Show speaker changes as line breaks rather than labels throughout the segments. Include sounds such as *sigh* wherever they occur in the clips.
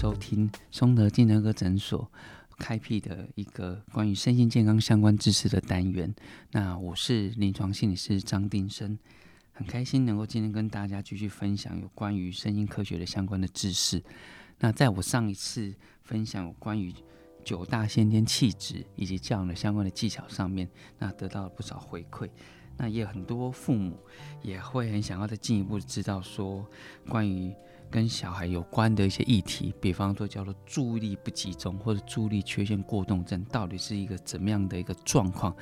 收听松德精神科诊所开辟的一个关于身心健康相关知识的单元。那我是临床心理师张定生，很开心能够今天跟大家继续分享有关于身心科学的相关的知识。那在我上一次分享有关于九大先天气质以及教养的相关的技巧上面，那得到了不少回馈。那也有很多父母也会很想要再进一步知道说关于。跟小孩有关的一些议题，比方说叫做注意力不集中或者注意力缺陷过动症，到底是一个怎么样的一个状况？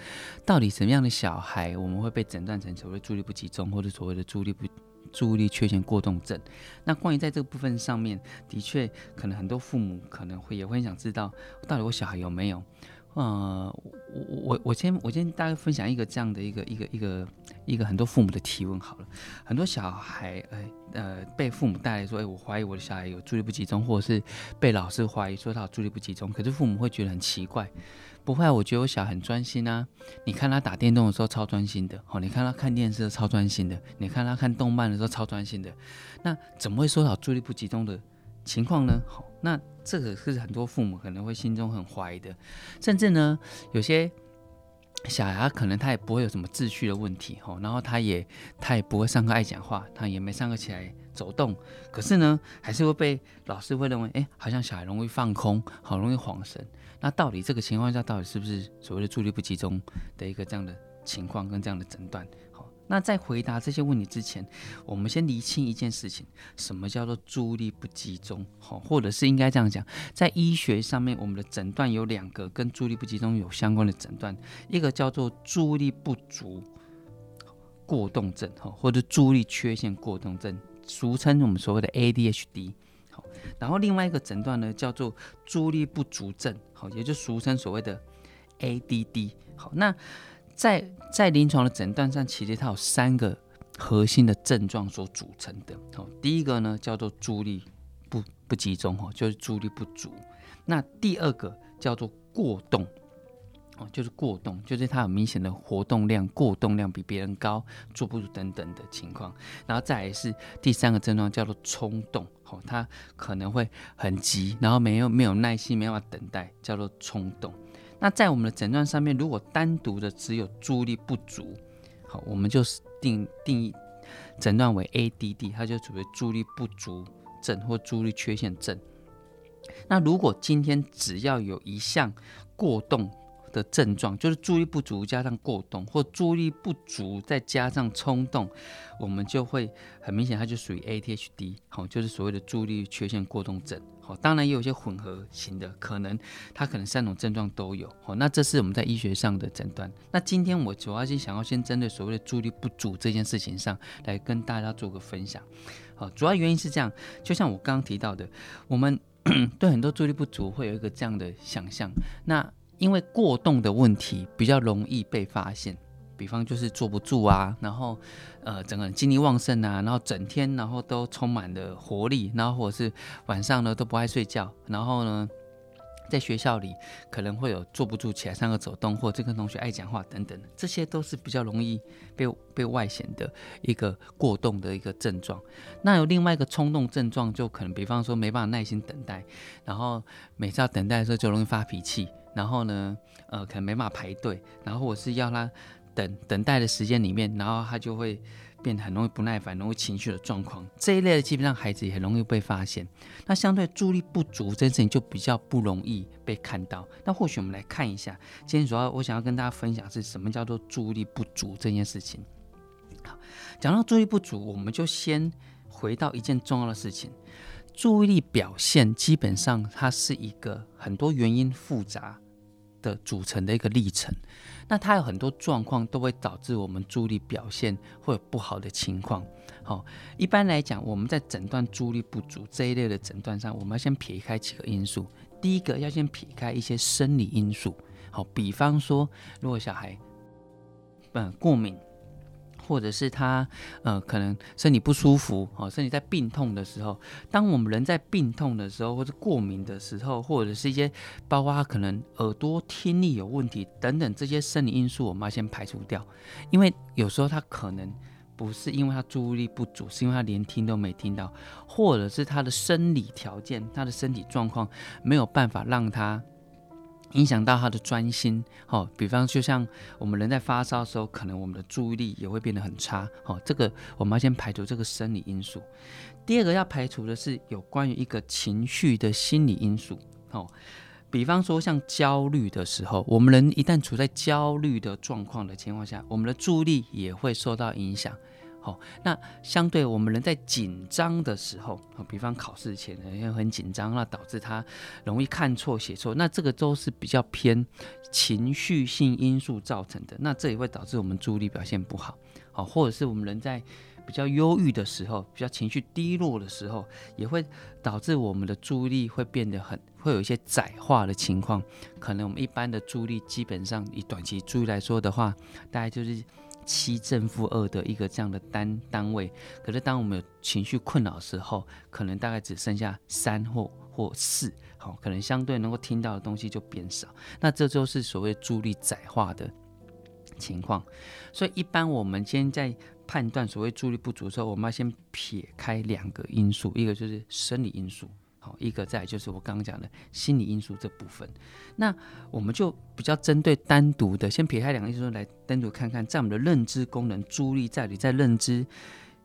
到底什么样的小孩我们会被诊断成所谓注意力不集中或者所谓的注意力不注意力缺陷过动症？那关于在这个部分上面，的确可能很多父母可能会也会想知道，到底我小孩有没有？呃，我我我先我先大概分享一个这样的一个一个一个一个很多父母的提问好了，很多小孩呃呃被父母带来说，哎，我怀疑我的小孩有注意力不集中，或者是被老师怀疑说他注意力不集中，可是父母会觉得很奇怪，不会，我觉得我小孩很专心啊，你看他打电动的时候超专心的，哦，你看他看电视超专心的，你看他看动漫的时候超专心的，那怎么会说有注意力不集中的情况呢？好，那。这个是很多父母可能会心中很怀疑的，甚至呢，有些小孩可能他也不会有什么秩序的问题，吼，然后他也他也不会上课爱讲话，他也没上课起来走动，可是呢，还是会被老师会认为，哎，好像小孩容易放空，好容易恍神。那到底这个情况下，到底是不是所谓的注意力不集中的一个这样的情况跟这样的诊断？那在回答这些问题之前，我们先厘清一件事情：什么叫做注意力不集中？好，或者是应该这样讲，在医学上面，我们的诊断有两个跟注意力不集中有相关的诊断，一个叫做注意力不足过动症，哈，或者注意力缺陷过动症，俗称我们所谓的 ADHD。好，然后另外一个诊断呢，叫做注意力不足症，好，也就俗称所谓的 ADD。好，那。在在临床的诊断上，其实它有三个核心的症状所组成的。哦，第一个呢叫做注意力不不集中，哦，就是注意力不足。那第二个叫做过动，哦，就是过动，就是它有明显的活动量过动量比别人高，坐不住等等的情况。然后再来是第三个症状叫做冲动，哦，它可能会很急，然后没有没有耐心，没办法等待，叫做冲动。那在我们的诊断上面，如果单独的只有注意力不足，好，我们就是定定义诊断为 ADD，它就属于注意力不足症或注意力缺陷症。那如果今天只要有一项过动的症状，就是注意力不足加上过动，或注意力不足再加上冲动，我们就会很明显，它就属于 ADHD，好，就是所谓的注意力缺陷过动症。哦，当然也有一些混合型的，可能它可能三种症状都有。哦，那这是我们在医学上的诊断。那今天我主要是想要先针对所谓的注意力不足这件事情上来跟大家做个分享。好，主要原因是这样，就像我刚刚提到的，我们 *clears throat* 对很多注意力不足会有一个这样的想象。那因为过动的问题比较容易被发现。比方就是坐不住啊，然后呃整个人精力旺盛啊，然后整天然后都充满了活力，然后或者是晚上呢都不爱睡觉，然后呢在学校里可能会有坐不住起来上课走动，或者跟同学爱讲话等等，这些都是比较容易被被外显的一个过动的一个症状。那有另外一个冲动症状，就可能比方说没办法耐心等待，然后每次要等待的时候就容易发脾气，然后呢呃可能没办法排队，然后我是要他。等等待的时间里面，然后他就会变得很容易不耐烦，容易情绪的状况。这一类的基本上孩子也很容易被发现。那相对注意力不足这件事情就比较不容易被看到。那或许我们来看一下，今天主要我想要跟大家分享是什么叫做注意力不足这件事情。好，讲到注意力不足，我们就先回到一件重要的事情：注意力表现基本上它是一个很多原因复杂的组成的一个历程。那它有很多状况都会导致我们注意力表现会有不好的情况。好，一般来讲，我们在诊断注意力不足这一类的诊断上，我们要先撇开几个因素。第一个要先撇开一些生理因素。好，比方说，如果小孩嗯过敏。或者是他呃可能身体不舒服哦，身体在病痛的时候，当我们人在病痛的时候，或者过敏的时候，或者是一些包括他可能耳朵听力有问题等等这些生理因素，我们要先排除掉，因为有时候他可能不是因为他注意力不足，是因为他连听都没听到，或者是他的生理条件、他的身体状况没有办法让他影响到他的专心。哦，比方就像我们人在发烧的时候，可能我们的注意力也会变得很差。哦，这个我们要先排除这个生理因素。第二个要排除的是有关于一个情绪的心理因素。哦。比方说，像焦虑的时候，我们人一旦处在焦虑的状况的情况下，我们的注意力也会受到影响。好，那相对我们人在紧张的时候，比方考试前因为很紧张，那导致他容易看错、写错，那这个都是比较偏情绪性因素造成的。那这也会导致我们注意力表现不好。好，或者是我们人在比较忧郁的时候，比较情绪低落的时候，也会导致我们的注意力会变得很，会有一些窄化的情况。可能我们一般的注意力，基本上以短期注意来说的话，大概就是七正负二的一个这样的单单位。可是当我们有情绪困扰的时候，可能大概只剩下三或或四。好，可能相对能够听到的东西就变少。那这就是所谓注意力窄化的情况。所以一般我们现在。判断所谓注意力不足的时候，我们要先撇开两个因素，一个就是生理因素，一个在就是我刚刚讲的心理因素这部分。那我们就比较针对单独的，先撇开两个因素来单独看看，在我们的认知功能，注意力在你在认知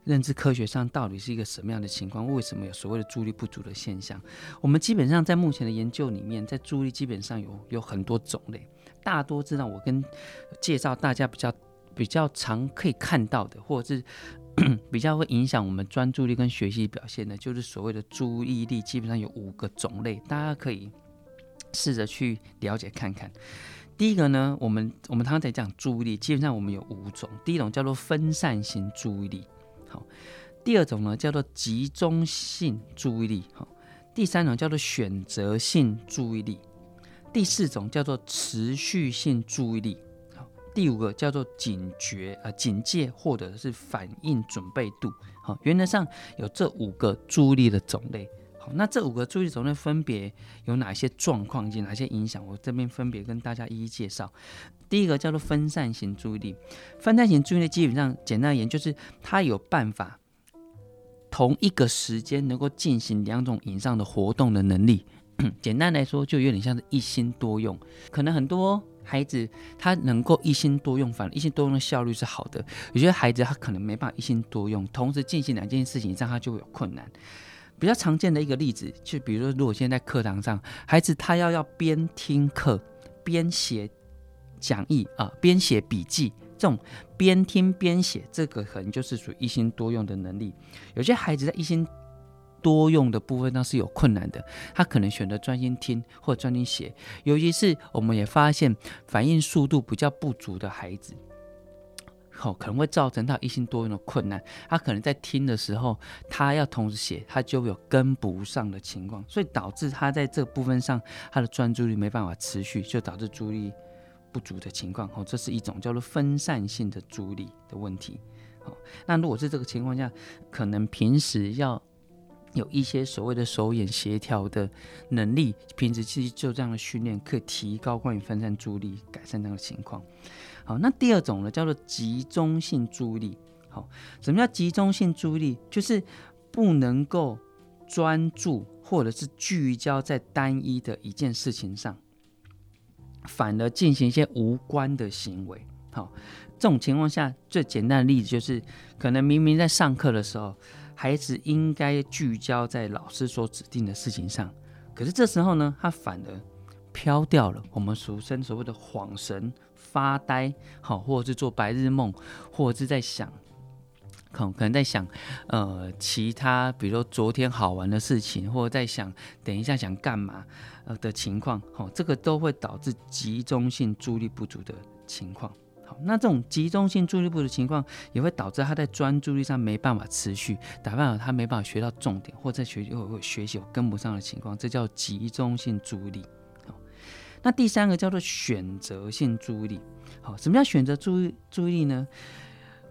认知科学上到底是一个什么样的情况？为什么有所谓的注意力不足的现象？我们基本上在目前的研究里面，在注意力基本上有有很多种类，大多知道我跟介绍大家比较。比较常可以看到的，或者是 *clears throat* 比较会影响我们专注力跟学习表现的，就是所谓的注意力，基本上有五个种类，大家可以试着去了解看看。第一个呢，我们我们刚才讲注意力，基本上我们有五种。第一种叫做分散型注意力，好；第二种呢叫做集中性注意力，好；第三种叫做选择性注意力；第四种叫做持续性注意力。第五个叫做警觉啊、警戒或者是反应准备度。好，原则上有这五个注意力的种类。好，那这五个注意力种类分别有哪些状况及哪些影响？我这边分别跟大家一一介绍。第一个叫做分散型注意力，分散型注意力基本上简单而言就是它有办法同一个时间能够进行两种以上的活动的能力。*clears throat* 简单来说，就有点像是一心多用，可能很多。孩子他能够一心多用，反而一心多用的效率是好的。有些孩子他可能没办法一心多用，同时进行两件事情上，他就会有困难。比较常见的一个例子，就比如说，如果现在在课堂上，孩子他要要边听课边写讲义啊，边写笔记，这种边听边写，这个可能就是属于一心多用的能力。有些孩子在一心多用的部分那是有困难的，他可能选择专心听或专心写，尤其是我们也发现反应速度比较不足的孩子，好，可能会造成他一心多用的困难。他可能在听的时候，他要同时写，他就有跟不上的情况，所以导致他在这部分上他的专注力没办法持续，就导致注意力不足的情况。哦，这是一种叫做分散性的注意力的问题。好，那如果是这个情况下，可能平时要有一些所谓的手眼协调的能力，平时其实就这样的训练，可以提高关于分散注意力，改善这样的情况。好，那第二种呢，叫做集中性注意力。好，什么叫集中性注意力？就是不能够专注或者是聚焦在单一的一件事情上，反而进行一些无关的行为。好，这种情况下，最简单的例子就是，可能明明在上课的时候。孩子应该聚焦在老师所指定的事情上，可是这时候呢，他反而飘掉了。我们俗称所谓的恍神、发呆，好，或者是做白日梦，或者是在想，可可能在想，呃，其他，比如说昨天好玩的事情，或者在想等一下想干嘛，呃的情况，好，这个都会导致集中性注意力不足的情况。那这种集中性注意力不足的情况，也会导致他在专注力上没办法持续，打扮好他没办法学到重点，或者学习会学习有跟不上的情况，这叫集中性注意力。好，那第三个叫做选择性注意力。好，什么叫选择注意注意力呢？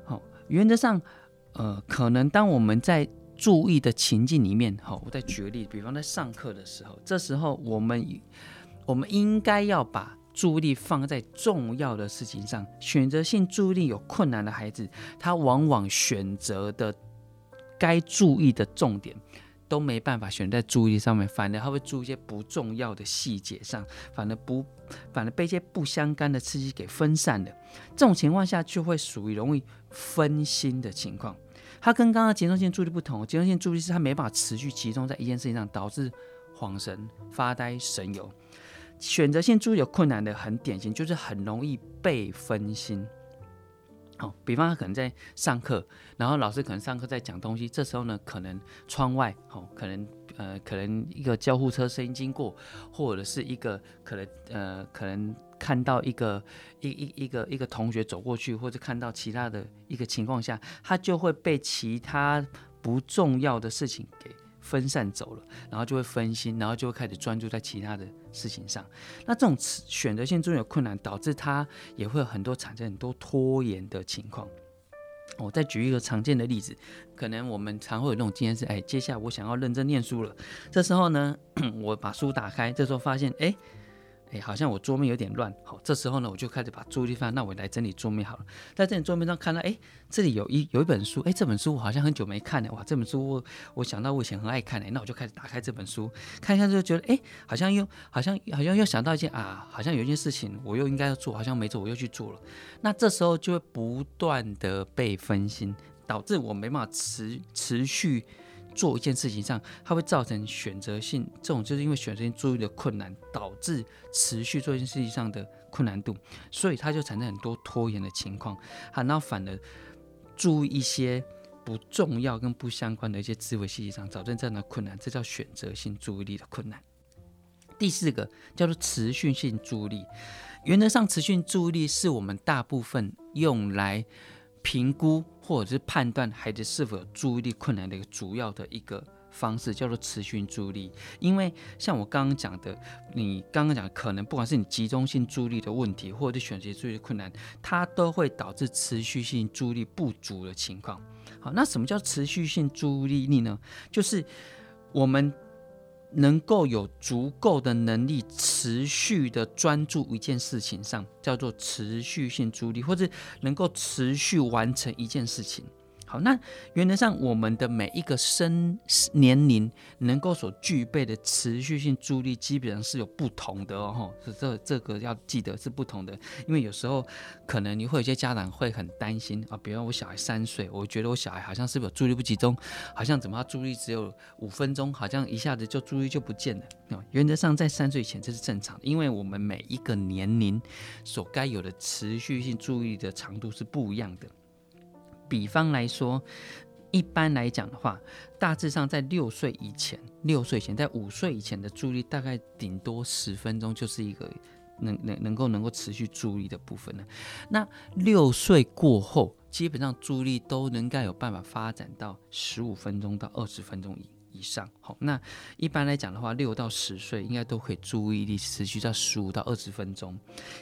好，原则上，呃，可能当我们在注意的情境里面，好，我再举个例，比方在上课的时候，这时候我们我们应该要把注意力放在重要的事情上。选择性注意力有困难的孩子，他往往选择的该注意的重点都没办法选在注意力上面，反而他会注意一些不重要的细节上，反而不，反而被一些不相干的刺激给分散了。这种情况下就会属于容易分心的情况。他跟刚刚集中性注意力不同，集中性注意力是他没办法持续集中在一件事情上，导致恍神、发呆、神游。选择性注意有困难的很典型，就是很容易被分心。好，比方他可能在上课，然后老师可能上课在讲东西，这时候呢，可能窗外，好，可能呃，可能一个救护车声音经过，或者是一个可能呃，可能看到一个一一一个一个同学走过去，或者看到其他的一个情况下，他就会被其他不重要的事情给。分散走了，然后就会分心，然后就会开始专注在其他的事情上。那这种选择性中有困难，导致他也会有很多产生很多拖延的情况。我再举一个常见的例子，可能我们常会有那种经验是：哎，接下来我想要认真念书了，这时候呢，*clears throat* 我把书打开，这时候发现，哎。哎，好像我桌面有点乱。好，这时候呢，我就开始把注意力放，那我来整理桌面好了。在这里桌面上看到，哎，这里有一有一本书，哎，这本书我好像很久没看了，哇，这本书我我想到我以前很爱看，哎，那我就开始打开这本书看一下，就觉得，哎，好像又好像好像又想到一件啊，好像有一件事情我又应该要做，好像没做，我又去做了。那这时候就会不断的被分心，导致我没办法持持续。做一件事情上，它会造成选择性，这种就是因为选择性注意的困难，导致持续做一件事情上的困难度，所以它就产生很多拖延的情况。好，然后反而注意一些不重要跟不相关的一些思维细节上，造成这样的困难，这叫选择性注意力的困难。第四个叫做持续性注意力，原则上持续注意力是我们大部分用来评估。或者是判断孩子是否有注意力困难的一个主要的一个方式，叫做持续注意力。因为像我刚刚讲的，你刚刚讲的可能不管是你集中性注意力的问题，或者是选择注意力困难，它都会导致持续性注意力不足的情况。好，那什么叫持续性注意力呢？就是我们。能够有足够的能力持续的专注一件事情上，叫做持续性注意力，或者能够持续完成一件事情。好，那原则上，我们的每一个生年龄能够所具备的持续性注意力，基本上是有不同的哦。是这这个要记得是不同的，因为有时候可能你会有些家长会很担心啊，比如我小孩三岁，我觉得我小孩好像是不是有注意力不集中，好像怎么他注意力只有五分钟，好像一下子就注意力就不见了。原则上，在三岁以前这是正常的，因为我们每一个年龄所该有的持续性注意的长度是不一样的。比方来说，一般来讲的话，大致上在六岁以前，六岁前，在五岁以前的注意力大概顶多十分钟，就是一个能能能够能够持续注意的部分了。那六岁过后，基本上注意力都能够有办法发展到十五分钟到二十分钟以以上。好，那一般来讲的话，六到十岁应该都可以注意力持续到十五到二十分钟。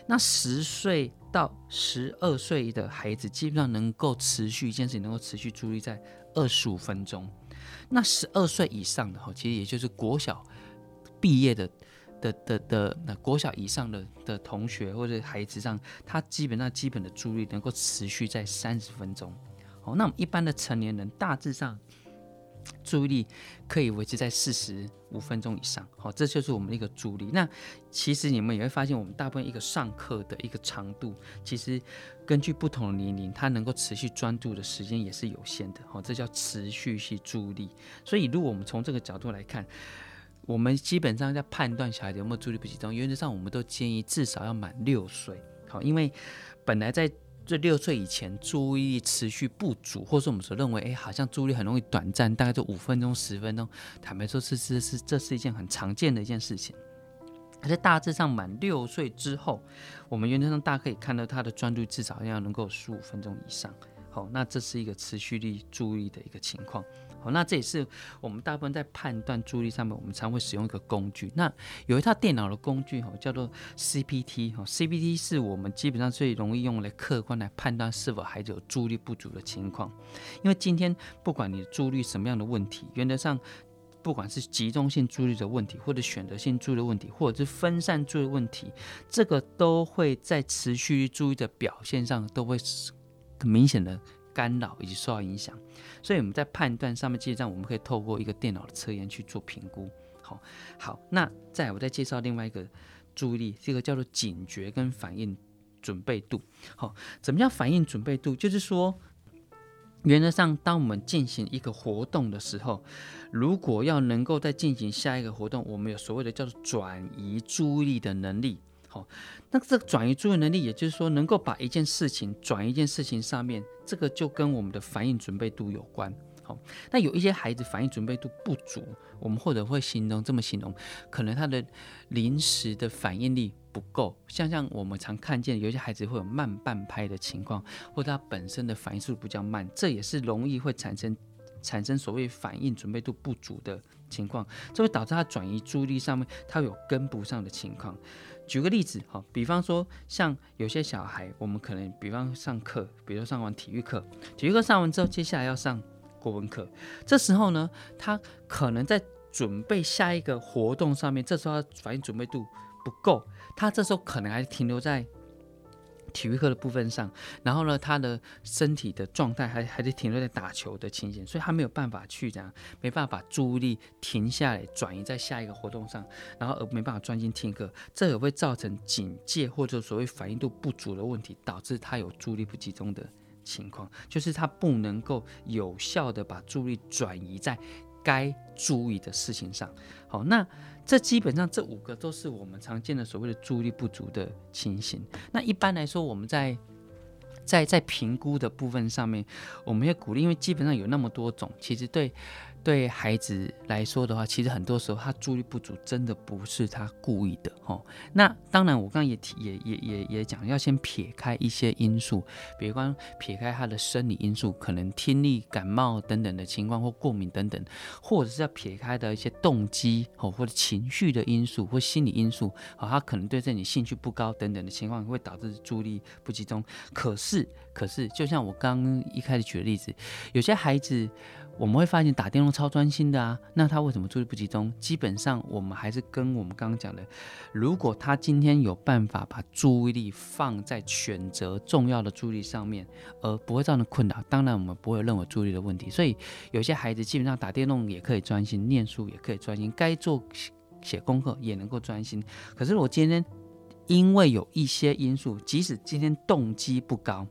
那十岁到十二岁的孩子，基本上能够持续一件事情，能够持续注意在二十五分钟。那十二岁以上的哈，其实也就是国小毕业的的的的那国小以上的的同学或者孩子上，他基本上基本的注意力能够持续在三十分钟。好，那我们一般的成年人大致上。注意力可以维持在四十五分钟以上，好，这就是我们的一个注意力。那其实你们也会发现，我们大部分一个上课的一个长度，其实根据不同的年龄，它能够持续专注的时间也是有限的，好，这叫持续性注意力。所以，如果我们从这个角度来看，我们基本上在判断小孩子有没有注意力不集中，原则上我们都建议至少要满六岁，好，因为本来在这六岁以前注意力持续不足，或是我们所认为，哎，好像注意力很容易短暂，大概就五分钟、十分钟。坦白说，是是是，这是一件很常见的一件事情。而在大致上满六岁之后，我们原则上大可以看到他的专注至少要能够十五分钟以上。好，那这是一个持续力注意的一个情况。好，那这也是我们大部分在判断注意力上面，我们常会使用一个工具。那有一套电脑的工具，哈，叫做 CPT。哈，CPT 是我们基本上最容易用来客观来判断是否孩子有注意力不足的情况。因为今天不管你注意力什么样的问题，原则上不管是集中性注意力的问题，或者选择性注意的问题，或者是分散注意的问题，这个都会在持续注意的表现上都会很明显的干扰以及受到影响。所以我们在判断上面，基本上我们可以透过一个电脑的测验去做评估。好，好，那再我再介绍另外一个注意力，这个叫做警觉跟反应准备度。好，怎么叫反应准备度？就是说。原则上，当我们进行一个活动的时候，如果要能够再进行下一个活动，我们有所谓的叫做转移注意力的能力。好，那这个转移注意能力，也就是说，能够把一件事情转一件事情上面，这个就跟我们的反应准备度有关。好，那有一些孩子反应准备度不足，我们或者会形容这么形容，可能他的临时的反应力不够，像像我们常看见有些孩子会有慢半拍的情况，或者他本身的反应速度比较慢，这也是容易会产生产生所谓反应准备度不足的情况，这会导致他转移注意力上面他有跟不上的情况。举个例子，哈，比方说像有些小孩，我们可能比方上课，比如说上完体育课，体育课上完之后，接下来要上。国文课，这时候呢，他可能在准备下一个活动上面，这时候他反应准备度不够，他这时候可能还停留在体育课的部分上，然后呢，他的身体的状态还还是停留在打球的情形，所以他没有办法去这样，没办法注意力停下来转移在下一个活动上，然后而没办法专心听课，这也会造成警戒或者所谓反应度不足的问题，导致他有注意力不集中的。情况就是他不能够有效的把注意力转移在该注意的事情上。好，那这基本上这五个都是我们常见的所谓的注意力不足的情形。那一般来说，我们在在在评估的部分上面，我们要鼓励，因为基本上有那么多种，其实对。对孩子来说的话，其实很多时候他注意力不足，真的不是他故意的哦。那当然，我刚刚也提，也也也也讲，要先撇开一些因素，比方撇开他的生理因素，可能听力、感冒等等的情况，或过敏等等，或者是要撇开的一些动机哦，或者情绪的因素，或心理因素啊，他可能对这里兴趣不高等等的情况，会导致注意力不集中。可是，可是，就像我刚一开始举的例子，有些孩子。我们会发现打电动超专心的啊，那他为什么注意力不集中？基本上我们还是跟我们刚刚讲的，如果他今天有办法把注意力放在选择重要的注意力上面，而不会造成困扰，当然我们不会有任何注意力的问题。所以有些孩子基本上打电动也可以专心，念书也可以专心，该做写功课也能够专心。可是我今天因为有一些因素，即使今天动机不高。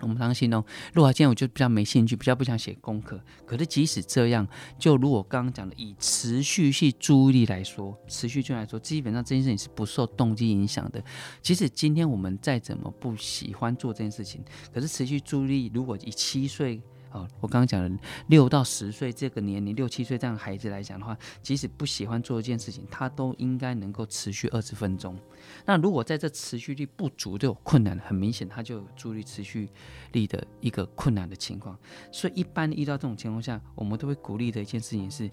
我们常形容，如果今天我就比较没兴趣，比较不想写功课。可是即使这样，就如我刚刚讲的，以持续性注意力来说，持续性来说，基本上这件事情是不受动机影响的。即使今天我们再怎么不喜欢做这件事情，可是持续注意力，如果以七岁。哦，我刚刚讲的六到十岁这个年龄，六七岁这样孩子来讲的话，即使不喜欢做一件事情，他都应该能够持续二十分钟。那如果在这持续力不足都有困难，很明显他就有注意力持续力的一个困难的情况。所以一般遇到这种情况下，我们都会鼓励的一件事情是，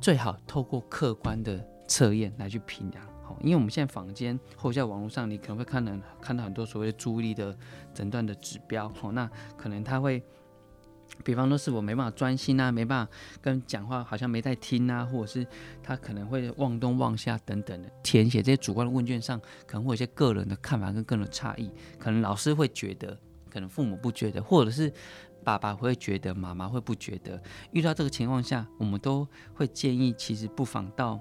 最好透过客观的测验来去评量。好，因为我们现在坊间或者在网络上，你可能会看到看到很多所谓的注意力的诊断的指标。好，那可能他会。比方说，是我没办法专心啊，没办法跟讲话，好像没在听啊，或者是他可能会忘东忘西等等的。填写这些主观的问卷上，可能会有一些个人的看法跟个人的差异。可能老师会觉得，可能父母不觉得，或者是爸爸会觉得，妈妈会不觉得。遇到这个情况下，我们都会建议，其实不妨到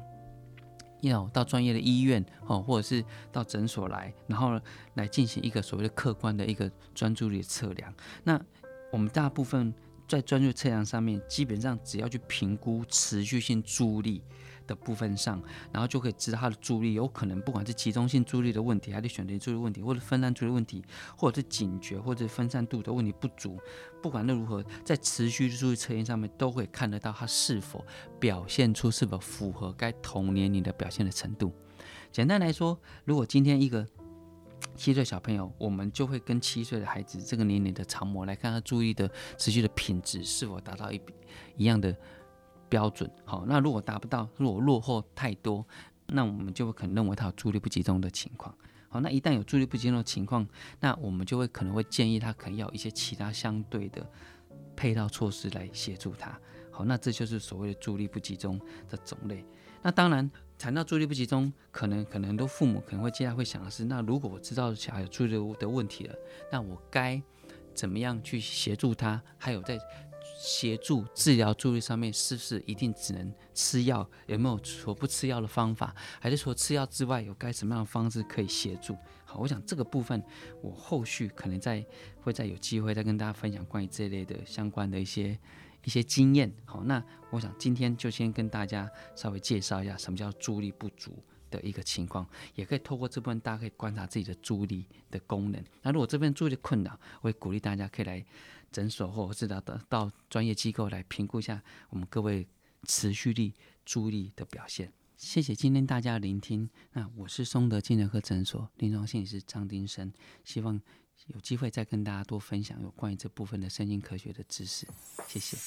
要到专业的医院哦，或者是到诊所来，然后来进行一个所谓的客观的一个专注力的测量。那我们大部分。在专注测量上面，基本上只要去评估持续性注意力的部分上，然后就可以知道他的注意力有可能不管是集中性注意力的问题，还是选择注意力问题，或者分散注意力问题，或者是警觉或者分散度的问题不足。不管那如何，在持续注意测验上面，都会看得到他是否表现出是否符合该同年龄的表现的程度。简单来说，如果今天一个七岁小朋友，我们就会跟七岁的孩子这个年龄的常模来看他注意的持续的品质是否达到一一样的标准。好，那如果达不到，如果落后太多，那我们就会可能认为他有注意力不集中的情况。好，那一旦有注意力不集中的情况，那我们就会可能会建议他可能要一些其他相对的配套措施来协助他。好，那这就是所谓的注意力不集中的种类。那当然，谈到注意力不集中，可能可能很多父母可能会接下来会想的是，那如果我知道小孩有注意力的问题了，那我该怎么样去协助他？还有在协助治疗注意力上面，是不是一定只能吃药？有没有说不吃药的方法？还是说吃药之外有该什么样的方式可以协助？好，我想这个部分我后续可能再会再有机会再跟大家分享关于这类的相关的一些一些经验。好，那我想今天就先跟大家稍微介绍一下什么叫注意力不足的一个情况，也可以透过这部分大家可以观察自己的注意力的功能。那如果这边注意力困扰，我会鼓励大家可以来。诊所或者是到到专业机构来评估一下我们各位持续力、注意力的表现。谢谢今天大家的聆听。那我是松德精神科诊所临床心理师张丁生，希望有机会再跟大家多分享有关于这部分的声音科学的知识。谢谢。